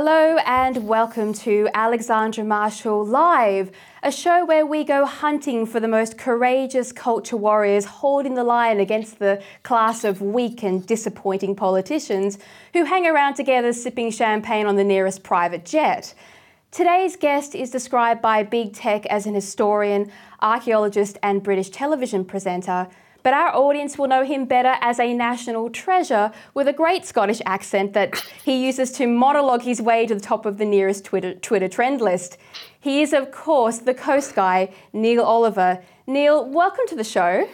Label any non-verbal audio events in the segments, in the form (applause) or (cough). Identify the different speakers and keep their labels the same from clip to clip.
Speaker 1: Hello and welcome to Alexandra Marshall Live, a show where we go hunting for the most courageous culture warriors holding the line against the class of weak and disappointing politicians who hang around together sipping champagne on the nearest private jet. Today's guest is described by Big Tech as an historian, archaeologist, and British television presenter but our audience will know him better as a national treasure with a great Scottish accent that he uses to monologue his way to the top of the nearest Twitter, Twitter trend list. He is, of course, the coast guy, Neil Oliver. Neil, welcome to the show.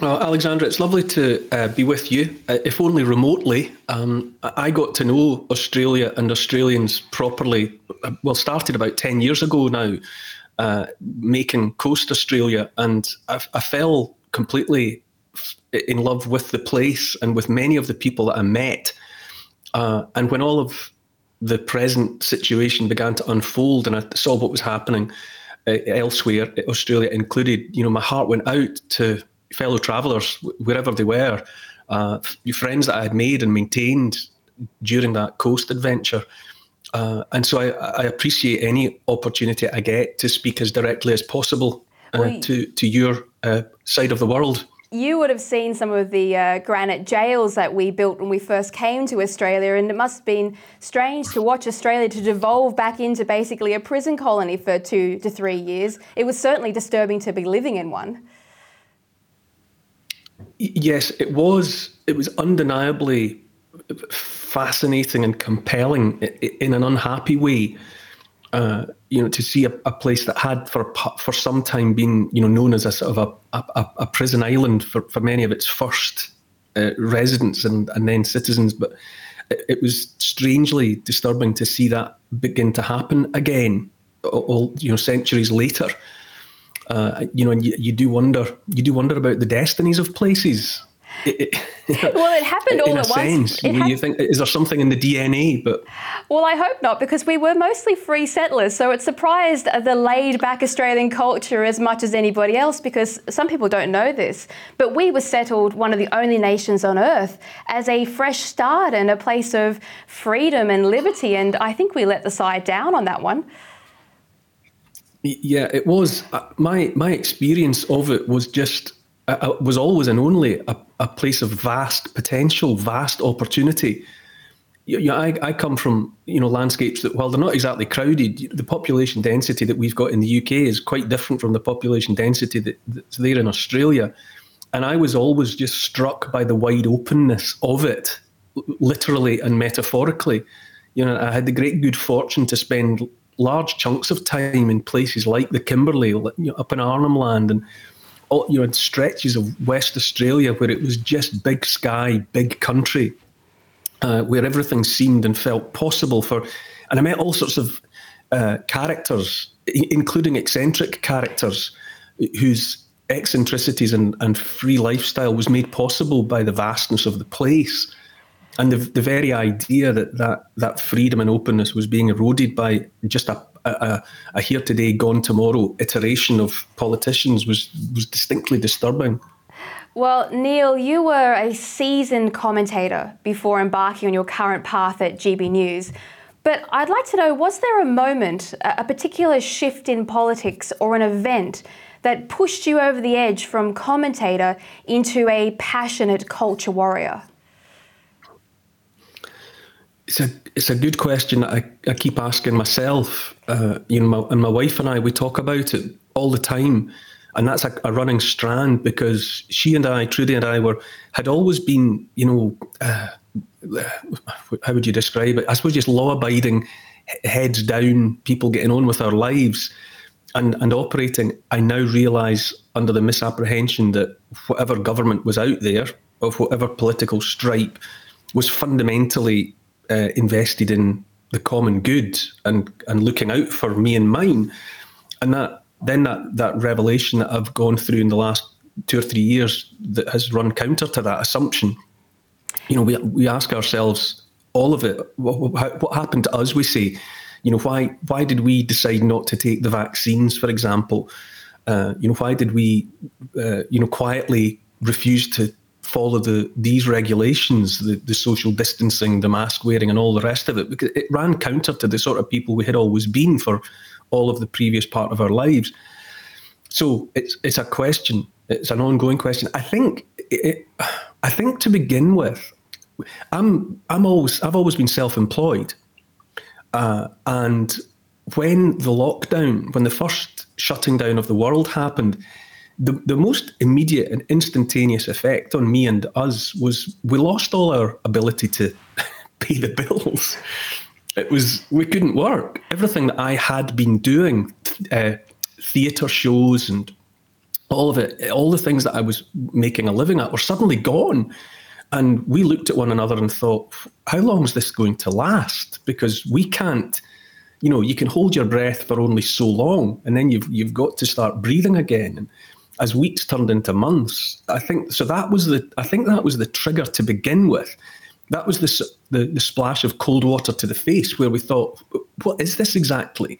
Speaker 2: Well, Alexandra, it's lovely to uh, be with you, uh, if only remotely. Um, I got to know Australia and Australians properly, uh, well, started about 10 years ago now uh, making Coast Australia, and I, I fell completely in love with the place and with many of the people that I met. Uh, and when all of the present situation began to unfold, and I saw what was happening uh, elsewhere, Australia included, you know, my heart went out to fellow travellers wherever they were, uh, friends that I had made and maintained during that coast adventure. Uh, and so I, I, appreciate any opportunity I get to speak as directly as possible uh, well, to, to your uh, side of the world.
Speaker 1: You would have seen some of the uh, granite jails that we built when we first came to Australia, and it must have been strange to watch Australia to devolve back into basically a prison colony for two to three years. It was certainly disturbing to be living in one.
Speaker 2: Yes, it was. It was undeniably fascinating and compelling in an unhappy way. Uh, you know, to see a, a, place that had for for some time been, you know, known as a sort of a, a, a prison island for, for many of its first uh, residents and, and then citizens, but it, it, was strangely disturbing to see that begin to happen again, all you know, centuries later. Uh, you know, and you, you do wonder, you do wonder about the destinies of places (laughs)
Speaker 1: well, it happened all at
Speaker 2: once. you, you think is there something in the DNA? But
Speaker 1: well, I hope not, because we were mostly free settlers, so it surprised the laid-back Australian culture as much as anybody else. Because some people don't know this, but we were settled, one of the only nations on earth, as a fresh start and a place of freedom and liberty. And I think we let the side down on that one.
Speaker 2: Yeah, it was. Uh, my my experience of it was just uh, was always and only a, a place of vast potential, vast opportunity. You, I, I come from you know landscapes that, while they're not exactly crowded, the population density that we've got in the UK is quite different from the population density that, that's there in Australia. And I was always just struck by the wide openness of it, literally and metaphorically. You know, I had the great good fortune to spend large chunks of time in places like the Kimberley, up in Arnhem Land, and you know, stretches of West Australia where it was just big sky, big country, uh, where everything seemed and felt possible for. And I met all sorts of uh, characters, including eccentric characters, whose eccentricities and, and free lifestyle was made possible by the vastness of the place. And the, the very idea that, that that freedom and openness was being eroded by just a a, a, here today, gone tomorrow iteration of politicians was was distinctly disturbing.
Speaker 1: Well, Neil, you were a seasoned commentator before embarking on your current path at GB News. But I'd like to know was there a moment, a particular shift in politics or an event that pushed you over the edge from commentator into a passionate culture warrior?
Speaker 2: It's a it's a good question that I, I keep asking myself. Uh, you know, my, and my wife and I we talk about it all the time, and that's a, a, running strand because she and I, Trudi and I, were had always been, you know, uh, how would you describe it? I suppose just law abiding, heads down, people getting on with our lives, and and operating. I now realise under the misapprehension that whatever government was out there, of whatever political stripe, was fundamentally uh, invested in the common good and and looking out for me and mine, and that then that that revelation that I've gone through in the last two or three years that has run counter to that assumption. You know, we we ask ourselves all of it. What, what happened to us? We say, you know, why why did we decide not to take the vaccines, for example? Uh, you know, why did we, uh, you know, quietly refuse to follow the these regulations, the, the social distancing, the mask wearing, and all the rest of it, because it ran counter to the sort of people we had always been for all of the previous part of our lives. So it's it's a question. It's an ongoing question. I think it, I think to begin with, I'm I'm always I've always been self-employed, uh, and when the lockdown, when the first shutting down of the world happened, the, the most immediate and instantaneous effect on me and us was we lost all our ability to (laughs) pay the bills. It was we couldn't work. Everything that I had been doing, uh, theatre shows and all of it, all the things that I was making a living at were suddenly gone. And we looked at one another and thought, how long is this going to last? Because we can't, you know, you can hold your breath for only so long, and then you've you've got to start breathing again. And as weeks turned into months, I think so. That was the I think that was the trigger to begin with. That was the, the the splash of cold water to the face, where we thought, what is this exactly?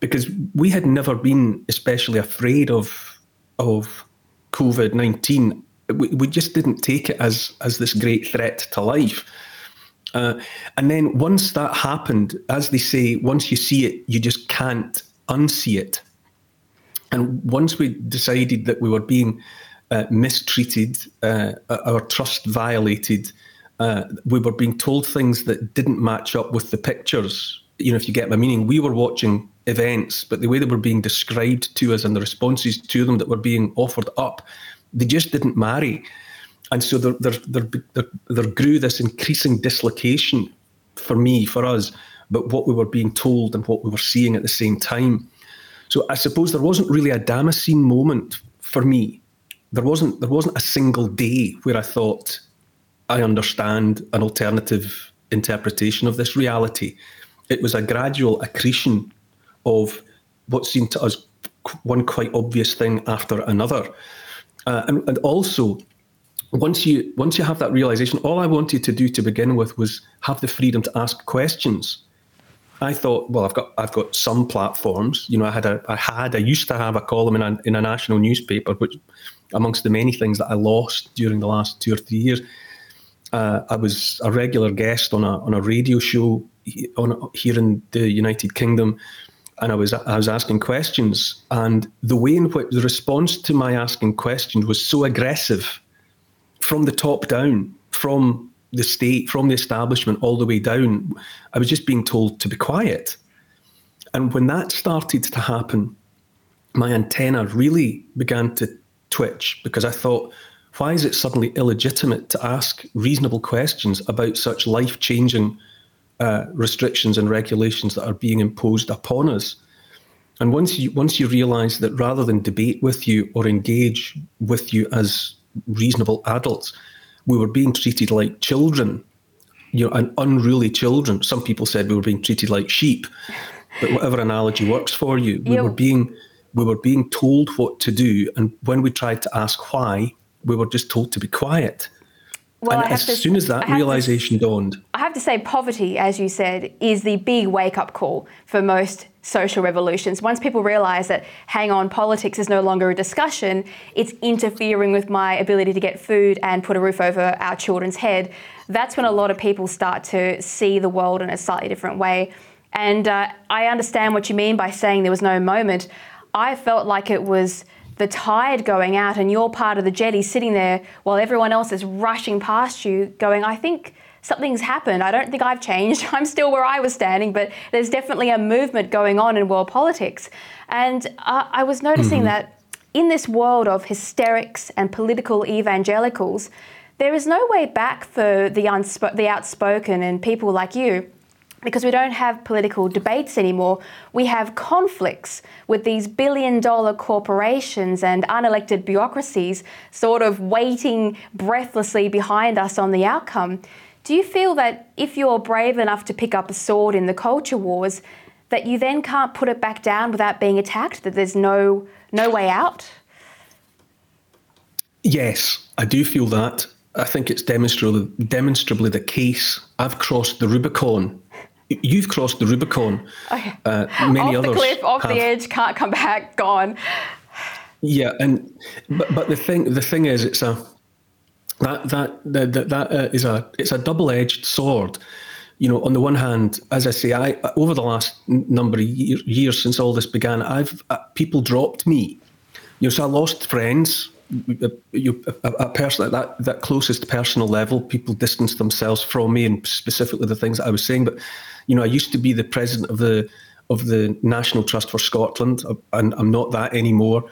Speaker 2: Because we had never been especially afraid of of COVID nineteen. We, we just didn't take it as as this great threat to life. Uh, and then once that happened, as they say, once you see it, you just can't unsee it. And once we decided that we were being uh, mistreated, uh, our trust violated, uh, we were being told things that didn't match up with the pictures. You know, if you get my meaning, we were watching events, but the way they were being described to us and the responses to them that were being offered up, they just didn't marry. And so there, there, there, there, there grew this increasing dislocation for me, for us, but what we were being told and what we were seeing at the same time. So I suppose there wasn't really a Damascene moment for me. There wasn't there wasn't a single day where I thought I understand an alternative interpretation of this reality. It was a gradual accretion of what seemed to us one quite obvious thing after another, uh, and, and also once you once you have that realization, all I wanted to do to begin with was have the freedom to ask questions. I thought, well, I've got I've got some platforms. You know, I had a I had I used to have a column in a in a national newspaper, which amongst the many things that I lost during the last two or three years. Uh, I was a regular guest on a on a radio show on here in the United Kingdom, and I was I was asking questions, and the way in which the response to my asking questions was so aggressive, from the top down, from the state, from the establishment all the way down, I was just being told to be quiet. And when that started to happen, my antenna really began to twitch because I thought, why is it suddenly illegitimate to ask reasonable questions about such life changing uh, restrictions and regulations that are being imposed upon us? And once you once you realise that rather than debate with you or engage with you as reasonable adults, we were being treated like children, you know, and unruly children. Some people said we were being treated like sheep, but whatever analogy works for you, we were being we were being told what to do, and when we tried to ask why, we were just told to be quiet. Well, and as to, soon as that realization
Speaker 1: to,
Speaker 2: dawned,
Speaker 1: I have to say, poverty, as you said, is the big wake up call for most social revolutions. Once people realize that, hang on, politics is no longer a discussion, it's interfering with my ability to get food and put a roof over our children's head, that's when a lot of people start to see the world in a slightly different way. And uh, I understand what you mean by saying there was no moment. I felt like it was the tide going out and you're part of the jetty sitting there while everyone else is rushing past you going, I think something's happened. I don't think I've changed. (laughs) I'm still where I was standing, but there's definitely a movement going on in world politics. And uh, I was noticing mm-hmm. that in this world of hysterics and political evangelicals, there is no way back for the, unspo- the outspoken and people like you because we don't have political debates anymore. We have conflicts with these billion dollar corporations and unelected bureaucracies sort of waiting breathlessly behind us on the outcome. Do you feel that if you're brave enough to pick up a sword in the culture wars, that you then can't put it back down without being attacked, that there's no, no way out?
Speaker 2: Yes, I do feel that. I think it's demonstrably, demonstrably the case. I've crossed the Rubicon You've crossed the Rubicon. Okay. Uh, many
Speaker 1: off
Speaker 2: others
Speaker 1: the cliff, off
Speaker 2: have.
Speaker 1: the edge, can't come back, gone.
Speaker 2: Yeah, and but but the thing the thing is, it's a that that that, that uh, is a it's a double edged sword. You know, on the one hand, as I say, I over the last number of year, years since all this began, I've uh, people dropped me. You know, so I lost friends. You, a, a person at that that closest personal level, people distanced themselves from me, and specifically the things that I was saying. But you know, I used to be the president of the of the National Trust for Scotland, and I'm not that anymore.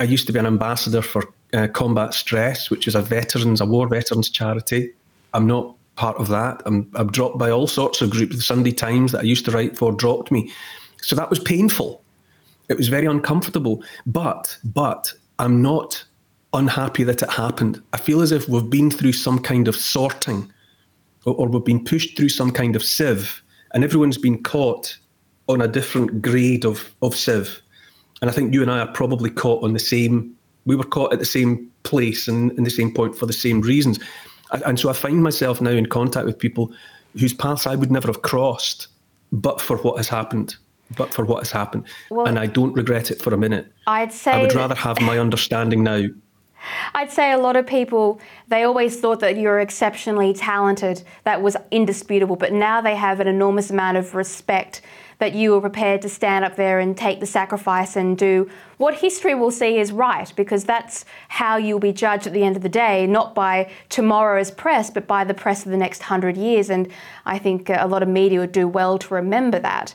Speaker 2: I used to be an ambassador for uh, Combat Stress, which is a veterans, a war veterans charity. I'm not part of that. I'm, I'm dropped by all sorts of groups. The Sunday Times that I used to write for dropped me. So that was painful. It was very uncomfortable. But, but I'm not unhappy that it happened. I feel as if we've been through some kind of sorting or, or we've been pushed through some kind of sieve and everyone's been caught on a different grade of, of sieve. And I think you and I are probably caught on the same we were caught at the same place and in the same point for the same reasons. And so I find myself now in contact with people whose paths I would never have crossed, but for what has happened. But for what has happened. Well, and I don't regret it for a minute.
Speaker 1: I'd say
Speaker 2: I would rather have my (laughs) understanding now.
Speaker 1: I'd say a lot of people, they always thought that you're exceptionally talented. That was indisputable. But now they have an enormous amount of respect that you were prepared to stand up there and take the sacrifice and do what history will see is right, because that's how you'll be judged at the end of the day, not by tomorrow's press, but by the press of the next hundred years. And I think a lot of media would do well to remember that.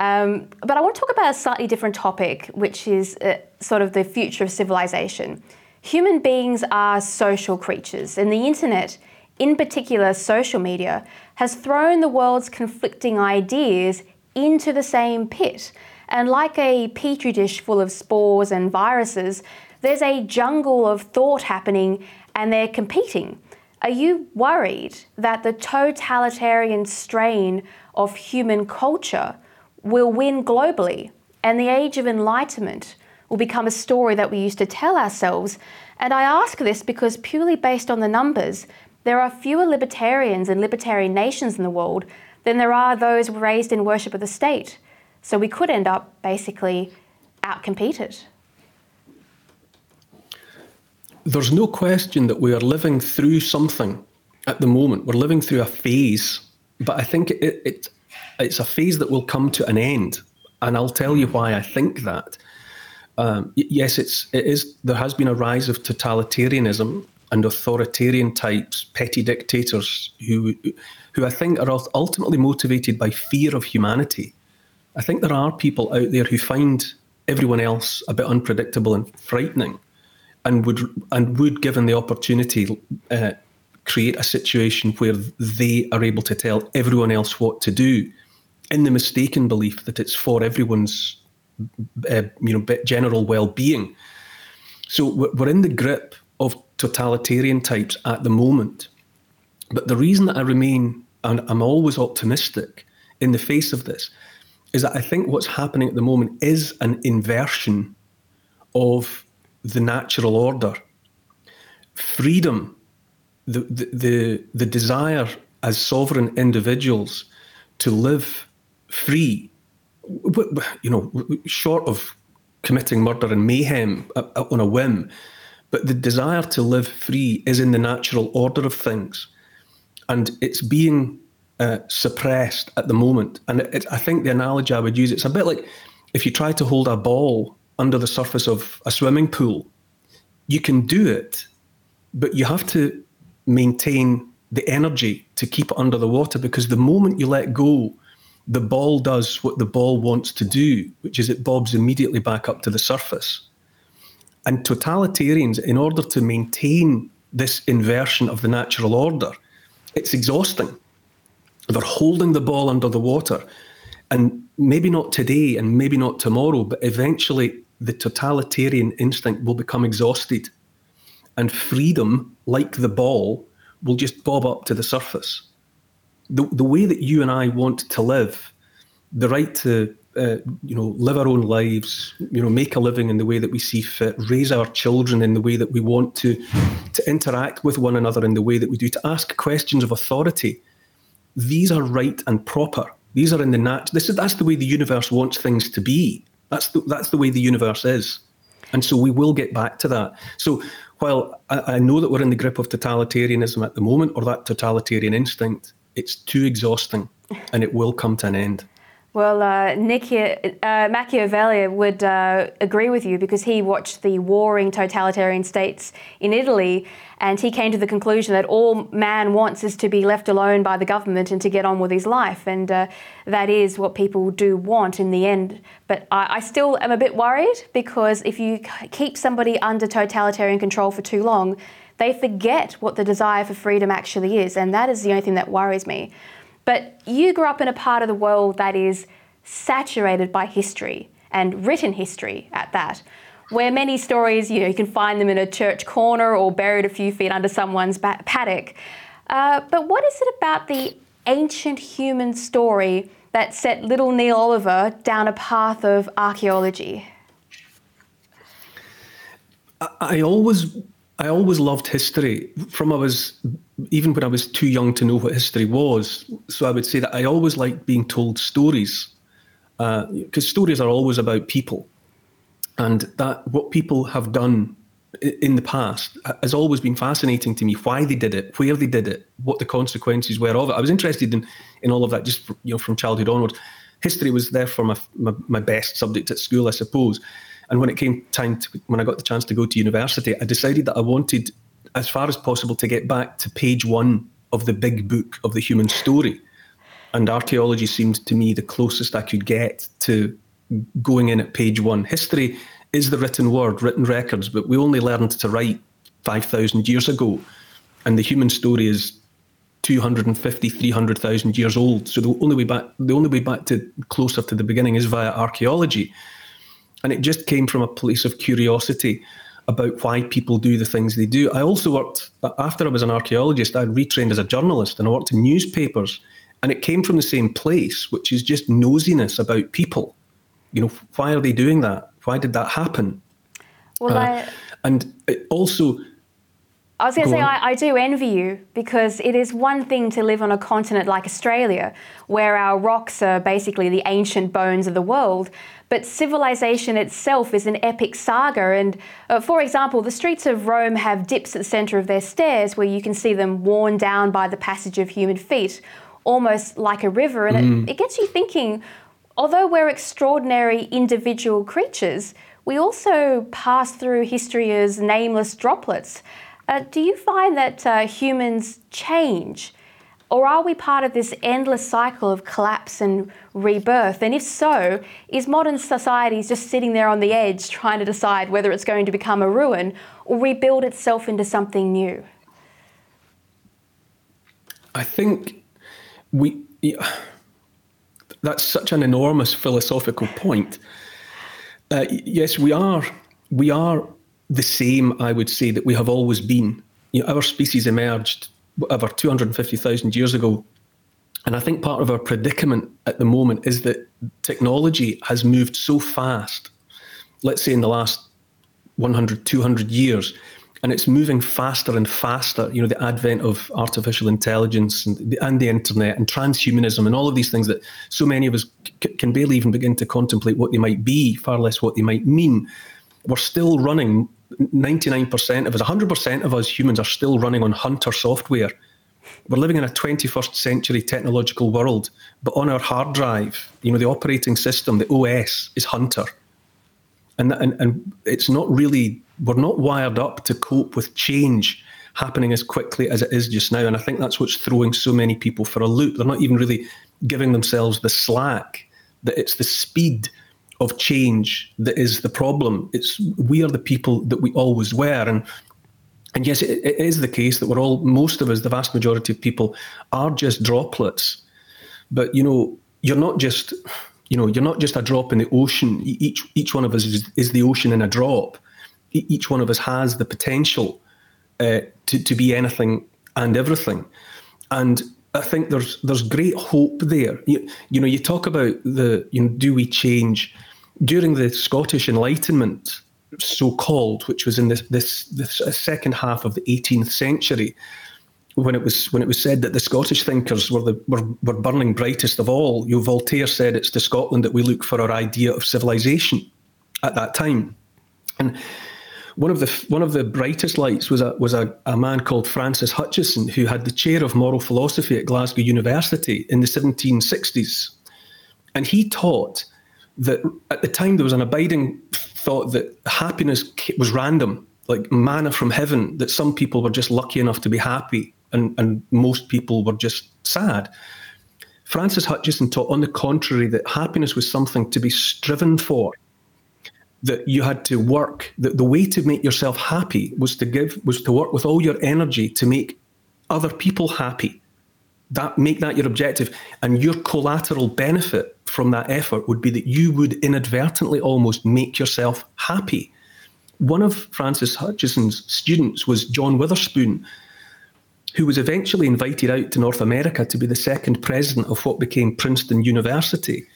Speaker 1: Um, but I want to talk about a slightly different topic, which is uh, sort of the future of civilization. Human beings are social creatures, and the internet, in particular social media, has thrown the world's conflicting ideas into the same pit. And like a petri dish full of spores and viruses, there's a jungle of thought happening and they're competing. Are you worried that the totalitarian strain of human culture will win globally and the age of enlightenment will become a story that we used to tell ourselves? And I ask this because, purely based on the numbers, there are fewer libertarians and libertarian nations in the world than there are those raised in worship of the state. So we could end up basically outcompeted.
Speaker 2: There's no question that we are living through something at the moment. We're living through a phase, but I think it, it it's a phase that will come to an end. And I'll tell you why I think that. Um, yes, it's it is. There has been a rise of totalitarianism and authoritarian types, petty dictators who who I think are ultimately motivated by fear of humanity. I think there are people out there who find everyone else a bit unpredictable and frightening, and would and would, given the opportunity, uh, create a situation where they are able to tell everyone else what to do, in the mistaken belief that it's for everyone's, uh, you know, general well-being. So we're in the grip of totalitarian types at the moment. But the reason that I remain and I'm always optimistic in the face of this, is that I think what's happening at the moment is an inversion of the natural order. Freedom, the, the, the, the desire as sovereign individuals to live free, you know, short of committing murder and mayhem on a whim, but the desire to live free is in the natural order of things and it's being uh, suppressed at the moment. And I think the analogy I would use it's a bit like if you try to hold a ball under the surface of a swimming pool, you can do it, but you have to maintain the energy to keep it under the water because the moment you let go, the ball does what the ball wants to do, which is it bobs immediately back up to the surface. And totalitarians, in order to maintain this inversion of the natural order, it's exhausting. They're holding the ball under the water. And maybe not today and maybe not tomorrow, but eventually the totalitarian instinct will become exhausted. And freedom, like the ball, will just bob up to the surface. The, the way that you and I want to live, the right to uh, you know live our own lives, you know make a living in the way that we see fit, raise our children in the way that we want to, to interact with one another in the way that we do, to ask questions of authority. These are right and proper. These are in the nat. This is that's the way the universe wants things to be. That's the, that's the way the universe is, and so we will get back to that. So while I, I know that we're in the grip of totalitarianism at the moment, or that totalitarian instinct, it's too exhausting, and it will come to an end.
Speaker 1: Well, uh, uh, Machiavelli would uh, agree with you because he watched the warring totalitarian states in Italy and he came to the conclusion that all man wants is to be left alone by the government and to get on with his life. And uh, that is what people do want in the end. But I, I still am a bit worried because if you keep somebody under totalitarian control for too long, they forget what the desire for freedom actually is. And that is the only thing that worries me. But you grew up in a part of the world that is saturated by history and written history at that, where many stories, you know, you can find them in a church corner or buried a few feet under someone's paddock. Uh, but what is it about the ancient human story that set little Neil Oliver down a path of archaeology?
Speaker 2: I always I always loved history from I was even when I was too young to know what history was. So I would say that I always liked being told stories because uh, stories are always about people, and that what people have done in the past has always been fascinating to me. Why they did it, where they did it, what the consequences were of it. I was interested in in all of that just you know from childhood onwards. History was there for my, my, my best subject at school, I suppose. And when it came time to, when I got the chance to go to university, I decided that I wanted, as far as possible, to get back to page one of the big book of the human story. And archaeology seemed to me the closest I could get to going in at page one. History is the written word, written records, but we only learned to write 5,000 years ago. And the human story is 250, 300,000 years old. So the only way back, the only way back to closer to the beginning is via archaeology. And it just came from a place of curiosity about why people do the things they do. I also worked, after I was an archaeologist, I retrained as a journalist and I worked in newspapers. And it came from the same place, which is just nosiness about people. You know, why are they doing that? Why did that happen?
Speaker 1: Well, uh, I...
Speaker 2: and it also
Speaker 1: I was going to say, I, I, do envy you because it is one thing to live on a continent like Australia, where our rocks are basically the ancient bones of the world, but civilization itself is an epic saga. And uh, for example, the streets of Rome have dips at the center of their stairs where you can see them worn down by the passage of human feet, almost like a river. And mm. it, it gets you thinking although we're extraordinary individual creatures, we also pass through history as nameless droplets. Uh, do you find that uh, humans change? Or are we part of this endless cycle of collapse and rebirth? And if so, is modern society just sitting there on the edge trying to decide whether it's going to become a ruin or rebuild itself into something new?
Speaker 2: I think we. Yeah, that's such an enormous philosophical point. Uh, yes, we are. We are the same, I would say, that we have always been. You know, our species emerged, whatever, 250,000 years ago. And I think part of our predicament at the moment is that technology has moved so fast, let's say in the last 100, 200 years, and it's moving faster and faster. You know, the advent of artificial intelligence and the, and the internet and transhumanism and all of these things that so many of us c- can barely even begin to contemplate what they might be, far less what they might mean we're still running 99% of us, 100% of us humans are still running on Hunter software. We're living in a 21st century technological world, but on our hard drive, you know, the operating system, the OS is Hunter. And, and, and it's not really, we're not wired up to cope with change happening as quickly as it is just now. And I think that's what's throwing so many people for a loop. They're not even really giving themselves the slack, that it's the speed of change that is the problem. It's we are the people that we always were, and and yes, it, it is the case that we're all most of us, the vast majority of people, are just droplets. But you know, you're not just you know you're not just a drop in the ocean. Each each one of us is, is the ocean in a drop. Each one of us has the potential uh, to to be anything and everything, and I think there's there's great hope there. You, you know, you talk about the you know, do we change during the Scottish Enlightenment, so called, which was in this this this uh, second half of the 18th century, when it was when it was said that the Scottish thinkers were the were, were burning brightest of all. You know, Voltaire said it's to Scotland that we look for our idea of civilization at that time, and one of the one of the brightest lights was a was a, a man called Francis Hutcheson, who had the chair of moral philosophy at Glasgow University in the 1760s, and he taught that at the time there was an abiding thought that happiness was random, like manna from heaven, that some people were just lucky enough to be happy and, and most people were just sad. Francis Hutcheson taught, on the contrary, that happiness was something to be striven for, that you had to work, that the way to make yourself happy was to give, was to work with all your energy to make other people happy. That make that your objective, and your collateral benefit from that effort would be that you would inadvertently almost make yourself happy. One of Francis Hutcheson's students was John Witherspoon, who was eventually invited out to North America to be the second president of what became Princeton University.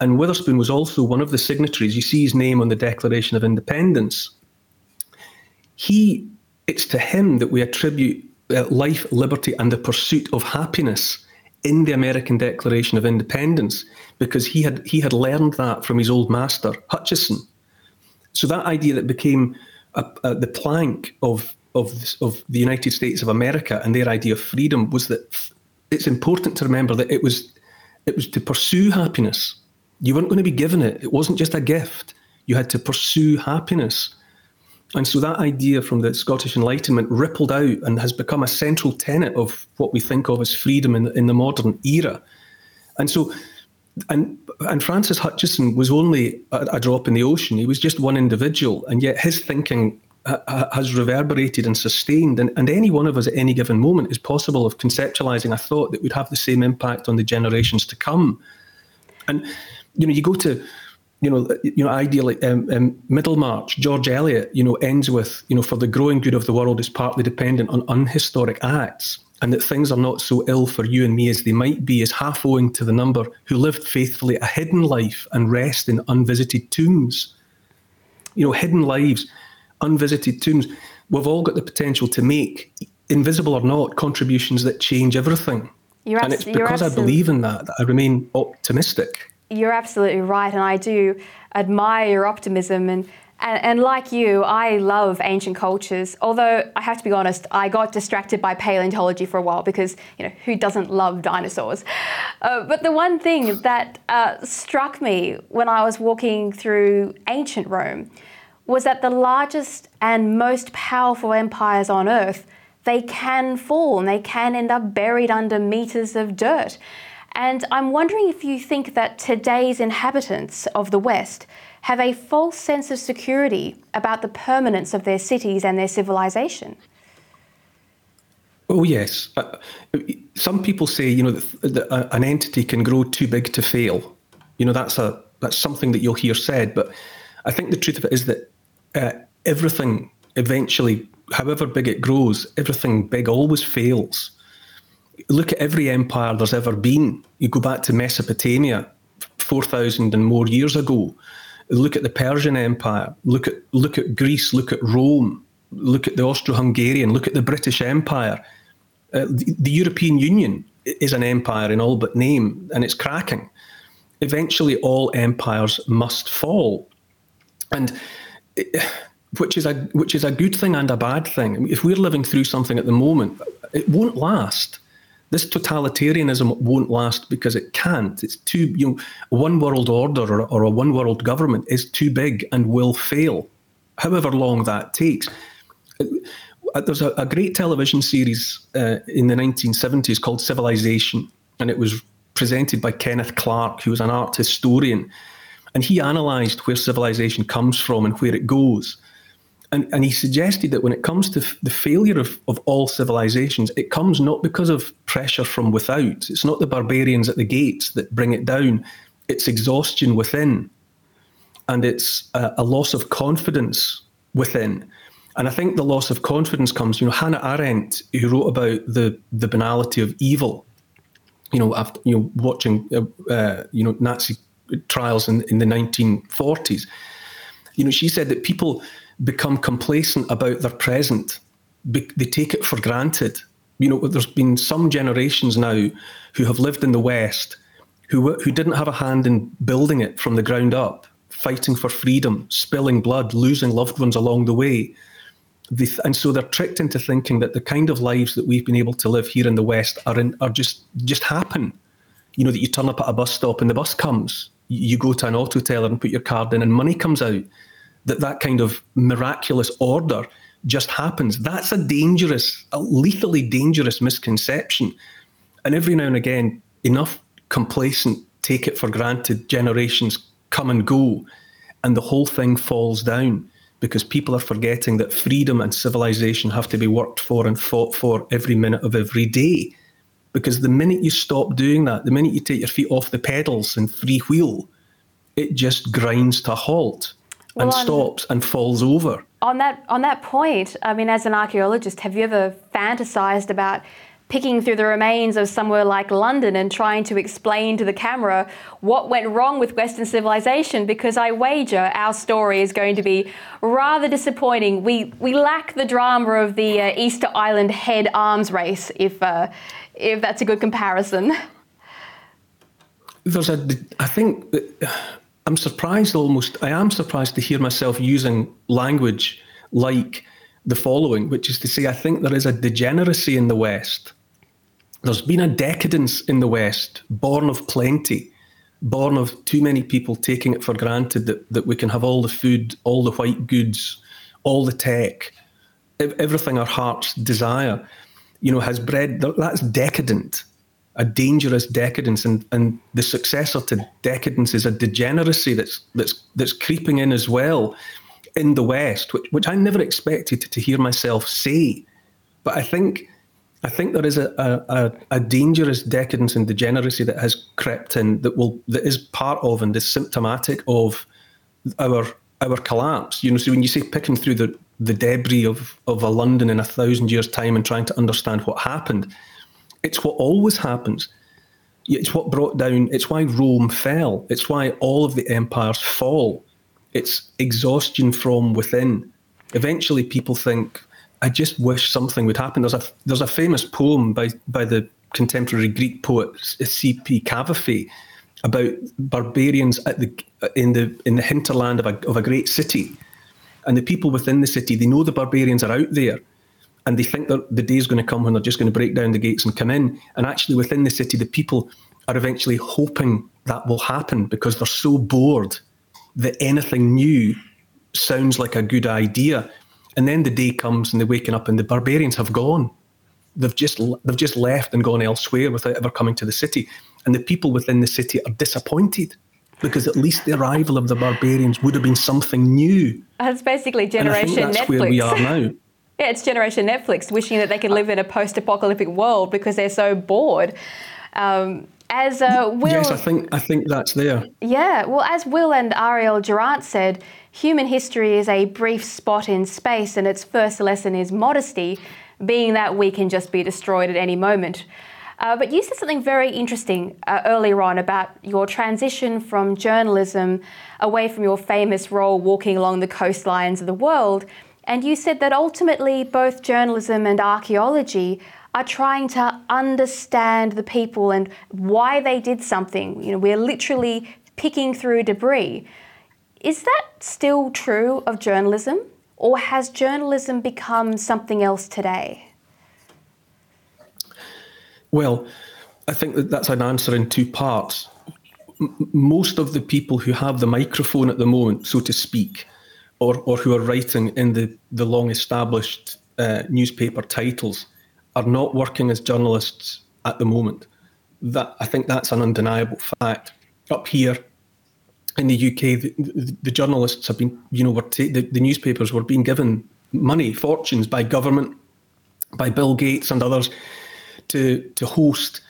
Speaker 2: And Witherspoon was also one of the signatories. You see his name on the Declaration of Independence. He, it's to him that we attribute uh, life, liberty, and the pursuit of happiness in the American Declaration of Independence, because he had he had learned that from his old master Hutcheson. So that idea that became a, a, the plank of of, of the United States of America and their idea of freedom was that it's important to remember that it was it was to pursue happiness. You weren't going to be given it. It wasn't just a gift. You had to pursue happiness. And so that idea from the Scottish Enlightenment rippled out and has become a central tenet of what we think of as freedom in, in the modern era. And so, and and Francis Hutcheson was only a, a drop in the ocean. He was just one individual, and yet his thinking uh, uh, has reverberated and sustained. And, and any one of us at any given moment is possible of conceptualizing a thought that would have the same impact on the generations to come. And, you know, you go to, you know, you know, ideally, um, um, Middlemarch, George Eliot, you know, ends with, you know, for the growing good of the world is partly dependent on unhistoric acts, and that things are not so ill for you and me as they might be is half owing to the number who lived faithfully a hidden life and rest in unvisited tombs. You know, hidden lives unvisited tombs, we've all got the potential to make, invisible or not, contributions that change everything. You're and it's because I believe in that that I remain optimistic.
Speaker 1: You're absolutely right, and I do admire your optimism. And, and, and like you, I love ancient cultures. Although I have to be honest, I got distracted by paleontology for a while because you know who doesn't love dinosaurs? Uh, but the one thing that uh, struck me when I was walking through ancient Rome was that the largest and most powerful empires on earth they can fall and they can end up buried under meters of dirt. And I'm wondering if you think that today's inhabitants of the West have a false sense of security about the permanence of their cities and their civilization.
Speaker 2: Oh yes, uh, some people say you know that, that an entity can grow too big to fail. You know that's a that's something that you'll hear said, but I think the truth of it is that uh, everything eventually, however big it grows, everything big always fails. Look at every empire there's ever been. You go back to Mesopotamia, 4,000 and more years ago. Look at the Persian Empire. Look at look at Greece. Look at Rome. Look at the Austro-Hungarian. Look at the British Empire. Uh, the, the European Union is an empire in all but name, and it's cracking. Eventually, all empires must fall, and which is a which is a good thing and a bad thing. If we're living through something at the moment, it won't last. This totalitarianism won't last because it can't. It's too you know, one world order or, or a one world government is too big and will fail, however long that takes. Uh, there's a, a great television series uh, in the 1970s called Civilization, and it was presented by Kenneth Clark, who was an art historian and he analysed where civilization comes from and where it goes. And, and he suggested that when it comes to f- the failure of, of all civilizations, it comes not because of pressure from without. It's not the barbarians at the gates that bring it down, it's exhaustion within. And it's a, a loss of confidence within. And I think the loss of confidence comes, you know, Hannah Arendt, who wrote about the, the banality of evil, you know, after you know watching uh, uh, you know Nazi trials in, in the 1940s. You know, she said that people become complacent about their present. They take it for granted. You know, there's been some generations now who have lived in the West who, who didn't have a hand in building it from the ground up. fighting for freedom, spilling blood, losing loved ones along the way. Th- and so they're tricked into thinking that the kind of lives that we've been able to live here in the West are in, are just just happen. You know that you turn up at a bus stop and the bus comes. You go to an auto teller and put your card in and money comes out. That that kind of miraculous order just happens. That's a dangerous, a lethally dangerous misconception. And every now and again, enough complacent, take it for granted generations come and go, and the whole thing falls down because people are forgetting that freedom and civilization have to be worked for and fought for every minute of every day. Because the minute you stop doing that, the minute you take your feet off the pedals and free wheel, it just grinds to halt well, and stops and falls over.
Speaker 1: On that on that point, I mean, as an archaeologist, have you ever fantasized about picking through the remains of somewhere like London and trying to explain to the camera what went wrong with Western civilization because I wager our story is going to be rather disappointing. We, we lack the drama of the uh, Easter Island head arms race, if, uh, if that's a good comparison.
Speaker 2: There's a, I think, I'm surprised almost, I am surprised to hear myself using language like the following, which is to say, I think there is a degeneracy in the West. There's been a decadence in the West, born of plenty, born of too many people taking it for granted that, that we can have all the food, all the white goods, all the tech, everything our hearts desire, you know, has bred, that's decadent, a dangerous decadence. And, and the successor to decadence is a degeneracy that's, that's, that's creeping in as well in the West, which, which I never expected to hear myself say. But I think I think there is a, a, a, dangerous decadence and degeneracy that has crept in that will that is part of and is symptomatic of our our collapse. You know, so when you say picking through the, the debris of, of a London in a thousand years' time and trying to understand what happened, it's what always happens. It's what brought down, it's why Rome fell. It's why all of the empires fall. It's exhaustion from within. Eventually, people think, I just wish something would happen. There's a there's a famous poem by by the contemporary Greek poet C.P. Cavafy about barbarians at the in the in the hinterland of a of a great city, and the people within the city they know the barbarians are out there, and they think that the day is going to come when they're just going to break down the gates and come in. And actually, within the city, the people are eventually hoping that will happen because they're so bored that anything new sounds like a good idea and then the day comes and they're waking up and the barbarians have gone. They've just they've just left and gone elsewhere without ever coming to the city. And the people within the city are disappointed because at least the arrival of the barbarians would have been something new.
Speaker 1: That's basically generation
Speaker 2: and I think
Speaker 1: that's
Speaker 2: Netflix. where we are now. (laughs)
Speaker 1: yeah, it's generation Netflix wishing that they could live in a post-apocalyptic world because they're so bored. Um, as uh, Will,
Speaker 2: yes, I think I think that's there.
Speaker 1: Yeah, well, as Will and Ariel Durant said, human history is a brief spot in space, and its first lesson is modesty, being that we can just be destroyed at any moment. Uh, but you said something very interesting uh, earlier on about your transition from journalism away from your famous role walking along the coastlines of the world. And you said that ultimately both journalism and archaeology are trying to understand the people and why they did something. You know, we're literally picking through debris. Is that still true of journalism, or has journalism become something else today?
Speaker 2: Well, I think that that's an answer in two parts. M- most of the people who have the microphone at the moment, so to speak, or, or who are writing in the, the long established uh, newspaper titles, are not working as journalists at the moment. That I think that's an undeniable fact. Up here, in the UK, the, the, the journalists have been, you know, were ta- the, the newspapers were being given money, fortunes by government, by Bill Gates and others, to to host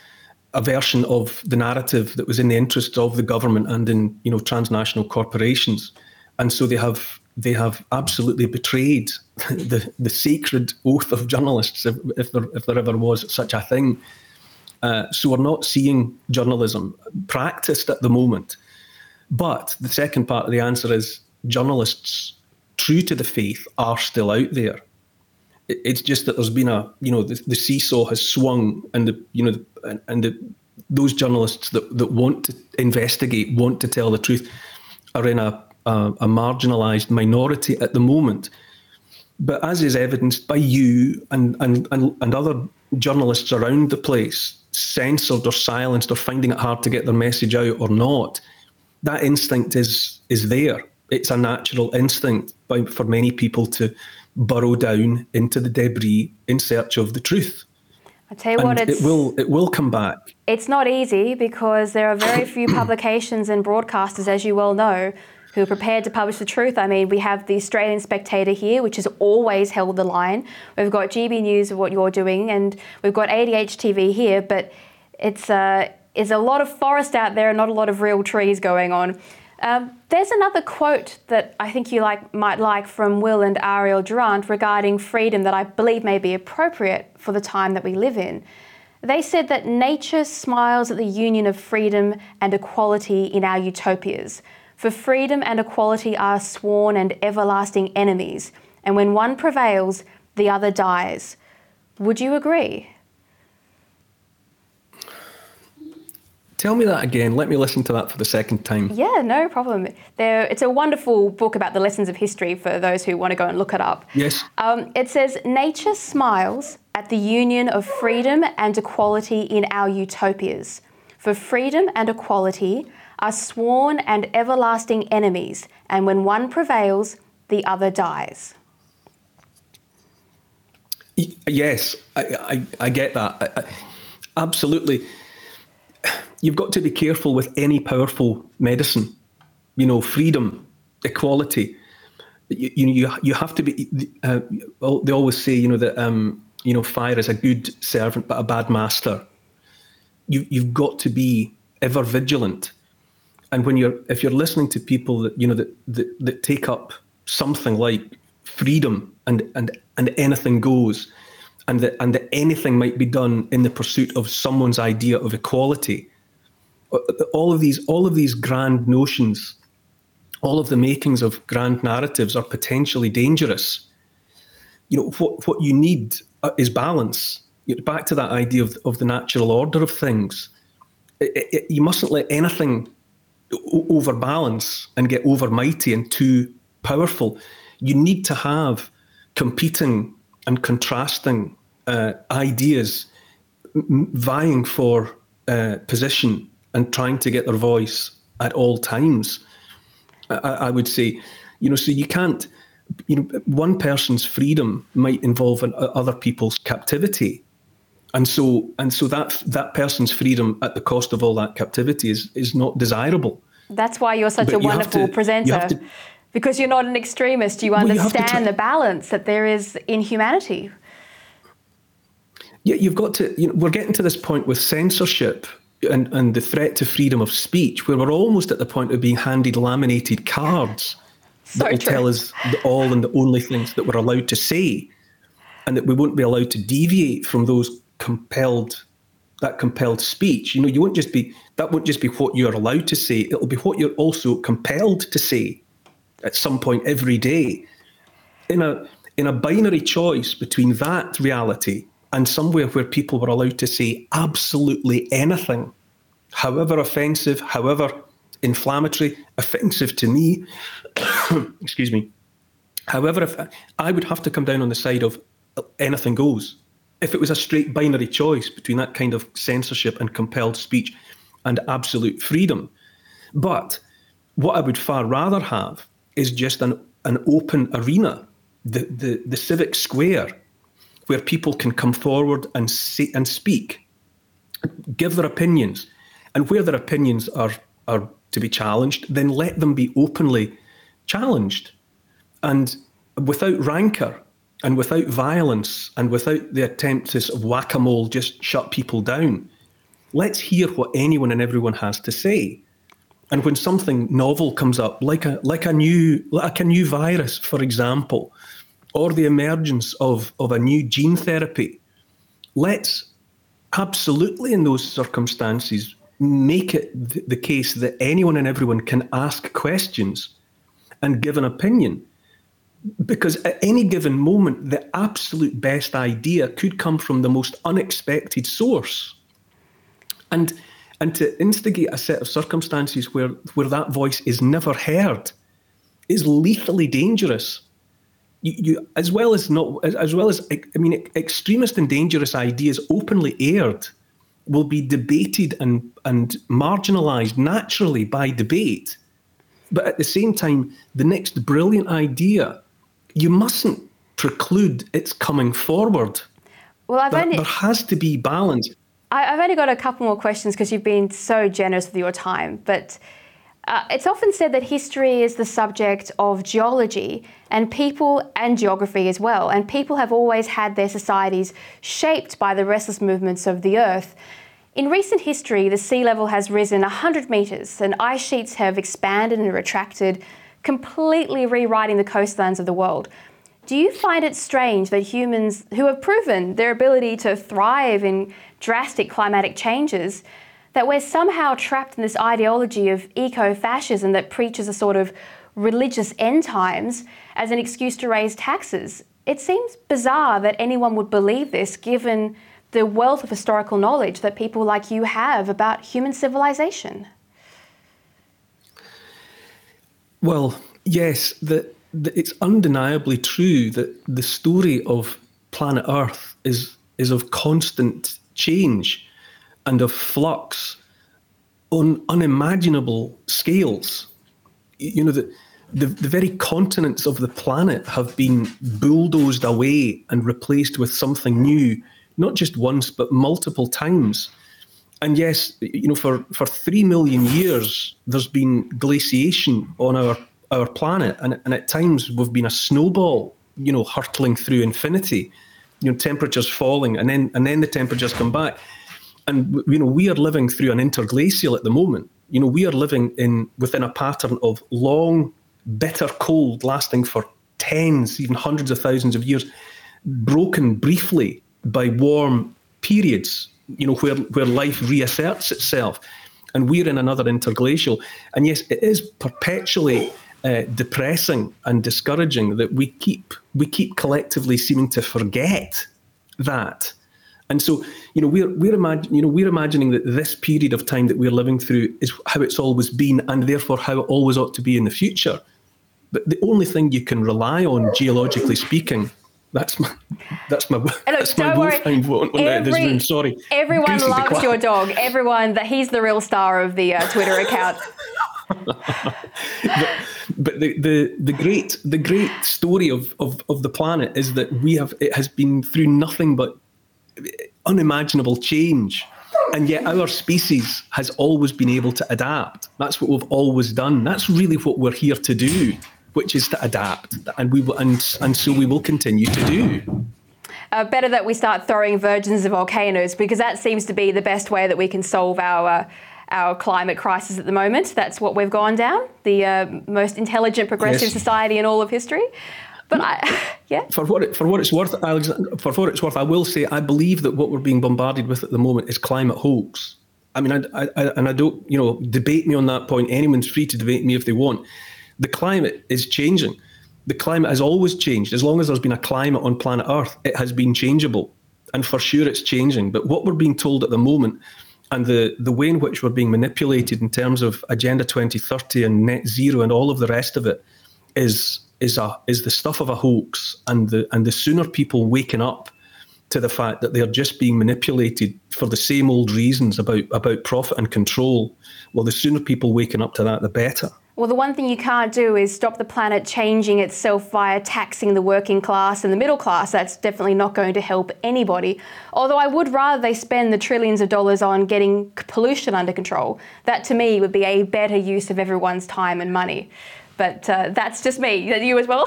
Speaker 2: a version of the narrative that was in the interest of the government and in you know transnational corporations, and so they have they have absolutely betrayed (laughs) the the sacred oath of journalists, if, if there if there ever was such a thing. Uh, so we're not seeing journalism practiced at the moment but the second part of the answer is journalists true to the faith are still out there. It's just that there's been a, you know, the, the seesaw has swung, and the, you know, and, and the, those journalists that, that want to investigate, want to tell the truth, are in a a, a marginalized minority at the moment. But as is evidenced by you and, and, and, and other journalists around the place, censored or silenced or finding it hard to get their message out or not, that instinct is is there. It's a natural instinct by, for many people to burrow down into the debris in search of the truth.
Speaker 1: I tell you and what,
Speaker 2: it will it will come back.
Speaker 1: It's not easy because there are very few publications and broadcasters, as you well know, who are prepared to publish the truth. I mean, we have the Australian Spectator here, which has always held the line. We've got GB News of what you're doing, and we've got ADH TV here, but it's uh, is a lot of forest out there and not a lot of real trees going on. Um, there's another quote that I think you like might like from Will and Ariel Durant regarding freedom that I believe may be appropriate for the time that we live in. They said that nature smiles at the union of freedom and equality in our utopias. For freedom and equality are sworn and everlasting enemies, and when one prevails, the other dies. Would you agree?
Speaker 2: Tell me that again. Let me listen to that for the second time.
Speaker 1: Yeah, no problem. There, it's a wonderful book about the lessons of history for those who want to go and look it up.
Speaker 2: Yes.
Speaker 1: Um, it says Nature smiles at the union of freedom and equality in our utopias. For freedom and equality are sworn and everlasting enemies, and when one prevails, the other dies.
Speaker 2: Yes, I, I, I get that. I, absolutely you've got to be careful with any powerful medicine. You know, freedom, equality. You you you have to be. Uh, they always say, you know, that um, you know, fire is a good servant but a bad master. You you've got to be ever vigilant. And when you're if you're listening to people that you know that that, that take up something like freedom and and and anything goes, and that and that anything might be done in the pursuit of someone's idea of equality, uh, all of these all of these grand notions, all of the makings of grand narratives are potentially dangerous. You know what what you need uh, is balance. Back to that idea of of the natural order of things. It, it, you mustn't let anything overbalance and get overmighty and too powerful. You need to have competing and contrasting uh, ideas vying for uh, position and trying to get their voice at all times. I, I, would say, you know, so you can't, you know, one person's freedom might involve an, other people's captivity, and so and so that that person's freedom at the cost of all that captivity is is not desirable.
Speaker 1: That's why you're such but a you wonderful to, presenter. To, because you're not an extremist, you understand well, you the balance that there is in humanity.
Speaker 2: Yeah, you've got to. You know, we're getting to this point with censorship and, and the threat to freedom of speech, where we're almost at the point of being handed laminated cards so that will true. tell us the all and the only things that we're allowed to say, and that we won't be allowed to deviate from those compelled that compelled speech. You know, you won't just be that won't just be what you're allowed to say. It'll be what you're also compelled to say at some point every day. In a in a binary choice between that reality and somewhere where people were allowed to say absolutely anything, however offensive, however inflammatory, offensive to me, (coughs) excuse me. However, if I would have to come down on the side of anything goes. If it was a straight binary choice between that kind of censorship and compelled speech and absolute freedom. But what I would far rather have is just an, an open arena, the, the, the civic square where people can come forward and say, and speak, give their opinions, and where their opinions are are to be challenged, then let them be openly challenged, and without rancor and without violence and without the attempt to of whack-a-mole just shut people down. Let's hear what anyone and everyone has to say. And when something novel comes up, like a like a new like a new virus, for example, or the emergence of, of a new gene therapy, let's absolutely, in those circumstances, make it th- the case that anyone and everyone can ask questions and give an opinion. Because at any given moment, the absolute best idea could come from the most unexpected source. And, and to instigate a set of circumstances where, where that voice is never heard is lethally dangerous. You, you, as well as not, as, well as I mean, extremist and dangerous ideas openly aired will be debated and and marginalised naturally by debate. But at the same time, the next brilliant idea, you mustn't preclude its coming forward.
Speaker 1: Well, I've
Speaker 2: there,
Speaker 1: only,
Speaker 2: there has to be balance.
Speaker 1: I, have only got a couple more questions because you've been so generous with your time. But uh, it's often said that history is the subject of geology and people and geography as well. And people have always had their societies shaped by the restless movements of the earth. In recent history, the sea level has risen 100 metres and ice sheets have expanded and retracted, completely rewriting the coastlines of the world. Do you find it strange that humans who have proven their ability to thrive in drastic climatic changes, that we're somehow trapped in this ideology of eco fascism that preaches a sort of religious end times as an excuse to raise taxes? It seems bizarre that anyone would believe this given the wealth of historical knowledge that people like you have about human civilization.
Speaker 2: Well, yes, the it's undeniably true that the story of planet Earth is is of constant change and of flux on unimaginable scales. You know, the, the, the very continents of the planet have been bulldozed away and replaced with something new, not just once, but multiple times. And yes, you know, for, for three million years, there's been glaciation on our our planet, and, and at times we've been a snowball, you know, hurtling through infinity. You know, temperatures falling, and then and then the temperatures come back, and you know we are living through an interglacial at the moment. You know, we are living in within a pattern of long, bitter cold lasting for tens, even hundreds of thousands of years, broken briefly by warm periods. You know, where where life reasserts itself, and we're in another interglacial. And yes, it is perpetually uh, depressing and discouraging that we keep we keep collectively seeming to forget that. And so, you know, we're we're imagine, you know we're imagining that this period of time that we're living through is how it's always been, and therefore how it always ought to be in the future. But the only thing you can rely on, geologically speaking, that's my that's my look, that's my
Speaker 1: worry. Every,
Speaker 2: Sorry,
Speaker 1: everyone Goose loves your dog. Everyone that he's the real star of the uh, Twitter account.
Speaker 2: but, but the, the the great the great story of, of of the planet is that we have it has been through nothing but unimaginable change. And yet our species has always been able to adapt. That's what we've always done. That's really what we're here to do which is to adapt and we will, and and so we will continue to do
Speaker 1: uh, better that we start throwing virgins of volcanoes because that seems to be the best way that we can solve our uh, our climate crisis at the moment. That's what we've gone down, the uh, most intelligent, progressive yes. society in all of history. But I, (laughs) yeah.
Speaker 2: For what it, for what it's worth, Alex, for what it's worth, I will say I believe that what we're being bombarded with at the moment is climate hoax. I mean, I, I, and I don't, you know, debate me on that point. Anyone's free to debate me if they want. The climate is changing. The climate has always changed. As long as there's been a climate on planet Earth, it has been changeable, and for sure it's changing. But what we're being told at the moment and the, the way in which we're being manipulated in terms of Agenda 2030 and net zero and all of the rest of it is is a is the stuff of a hoax and the and the sooner people waking up to the fact that they're just being manipulated for the same old reasons about about profit and control well the sooner people waking up to that the better
Speaker 1: well, the one thing you can't do is stop the planet changing itself via taxing the working class and the middle class. That's definitely not going to help anybody. Although I would rather they spend the trillions of dollars on getting pollution under control. That to me would be a better use of everyone's time and money. But uh, that's just me. You as well?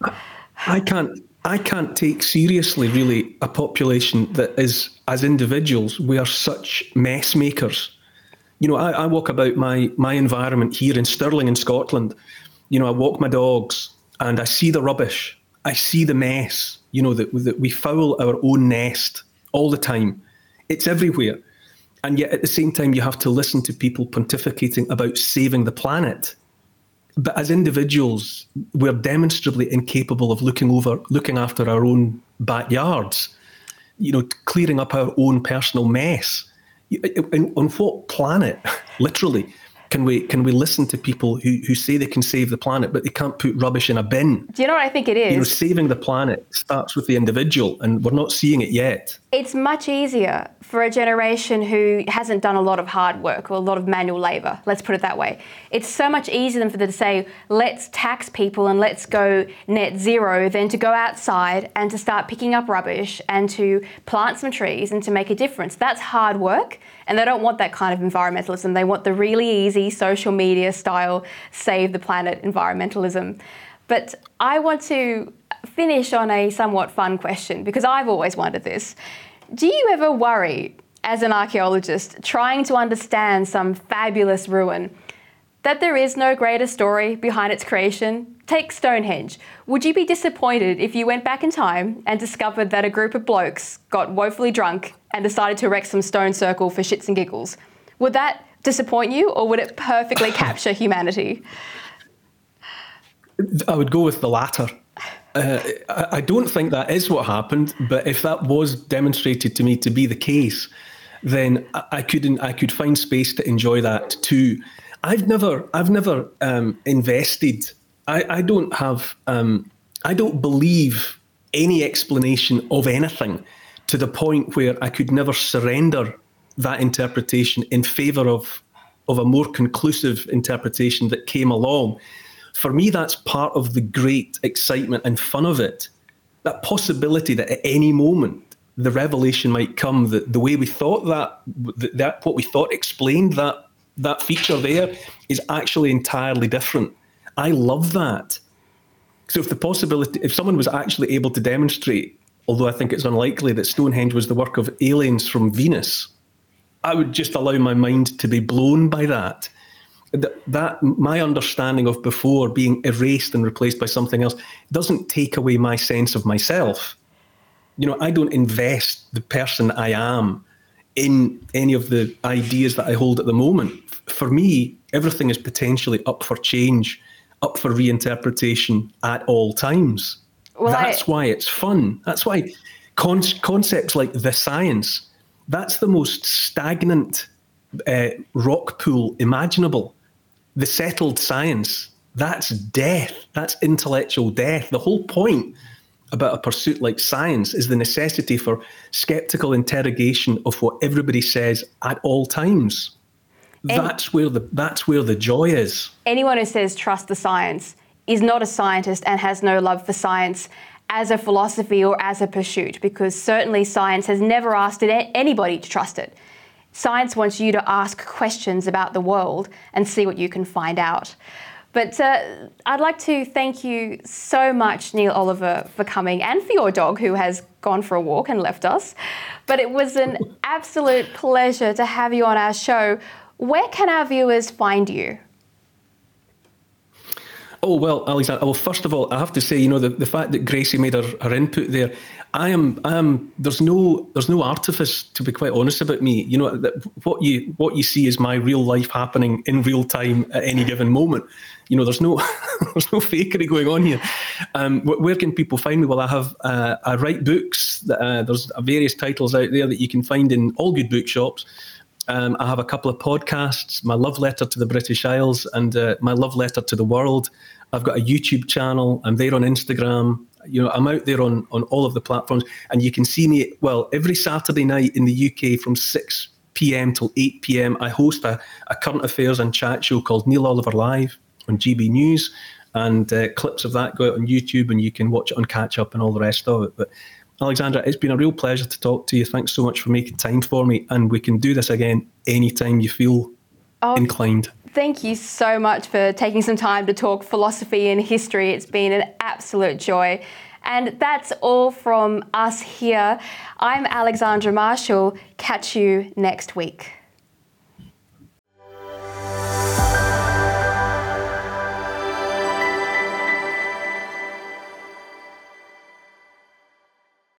Speaker 1: (laughs)
Speaker 2: I can't. I can't take seriously, really, a population that is, as individuals, we are such mess makers you know, I, I walk about my my environment here in Stirling in Scotland. You know, I walk my dogs and I see the rubbish. I see the mess. You know that that we foul our own nest all the time. It's everywhere, and yet at the same time, you have to listen to people pontificating about saving the planet. But as individuals, we're demonstrably incapable of looking over, looking after our own backyards. You know, clearing up our own personal mess Uh, uh, on what planet, (laughs) literally, Can we can we listen to people who, who say they can save the planet, but they can't put rubbish in a bin?
Speaker 1: Do you know what I think it is?
Speaker 2: You know, saving the planet starts with the individual, and we're not seeing it yet.
Speaker 1: It's much easier for a generation who hasn't done a lot of hard work or a lot of manual labour. Let's put it that way. It's so much easier than for them to say, let's tax people and let's go net zero, than to go outside and to start picking up rubbish and to plant some trees and to make a difference. That's hard work. And they don't want that kind of environmentalism. They want the really easy social media style save the planet environmentalism. But I want to finish on a somewhat fun question because I've always wondered this. Do you ever worry, as an archaeologist, trying to understand some fabulous ruin, that there is no greater story behind its creation? Take Stonehenge. Would you be disappointed if you went back in time and discovered that a group of blokes got woefully drunk and decided to erect some stone circle for shits and giggles? Would that disappoint you or would it perfectly capture humanity?
Speaker 2: I would go with the latter. Uh, I don't think that is what happened, but if that was demonstrated to me to be the case, then I couldn't. I could find space to enjoy that too. I've never I've never um, invested I, I don't have, um, I don't believe any explanation of anything to the point where I could never surrender that interpretation in favour of of a more conclusive interpretation that came along. For me, that's part of the great excitement and fun of it. That possibility that at any moment the revelation might come that the way we thought that that what we thought explained that that feature there is actually entirely different. I love that. So if the possibility, if someone was actually able to demonstrate, although I think it's unlikely that Stonehenge was the work of aliens from Venus, I would just allow my mind to be blown by that. That, that my understanding of before being erased and replaced by something else doesn't take away my sense of myself. You know, I don't invest the person I am in any of the ideas that I hold at the moment. For me, everything is potentially up for change up for reinterpretation at all times. Well, that's I... why it's fun. That's why con- concepts like the science, that's the most stagnant uh, rock pool imaginable. The settled science, that's death. That's intellectual death. The whole point about a pursuit like science is the necessity for skeptical interrogation of what everybody says at all times that's where the that's where the joy is.
Speaker 1: Anyone who says trust the science is not a scientist and has no love for science as a philosophy or as a pursuit because certainly science has never asked anybody to trust it. Science wants you to ask questions about the world and see what you can find out. But uh, I'd like to thank you so much, Neil Oliver, for coming and for your dog who has gone for a walk and left us. But it was an (laughs) absolute pleasure to have you on our show. Where can our viewers find you?
Speaker 2: Oh well, Alexander. Well, first of all, I have to say, you know, the, the fact that Gracie made her, her input there, I am, I am. There's no, there's no artifice to be quite honest about me. You know, that what you, what you see is my real life happening in real time at any given moment. You know, there's no, (laughs) there's no fakery going on here. Um, where can people find me? Well, I have, uh, I write books. Uh, there's various titles out there that you can find in all good bookshops. Um, I have a couple of podcasts, my love letter to the British Isles and uh, my love letter to the world. I've got a YouTube channel. I'm there on Instagram. You know, I'm out there on on all of the platforms, and you can see me. Well, every Saturday night in the UK from six p.m. till eight p.m. I host a, a current affairs and chat show called Neil Oliver Live on GB News, and uh, clips of that go out on YouTube, and you can watch it on catch up and all the rest of it. But Alexandra, it's been a real pleasure to talk to you. Thanks so much for making time for me. And we can do this again anytime you feel oh, inclined.
Speaker 1: Thank you so much for taking some time to talk philosophy and history. It's been an absolute joy. And that's all from us here. I'm Alexandra Marshall. Catch you next week.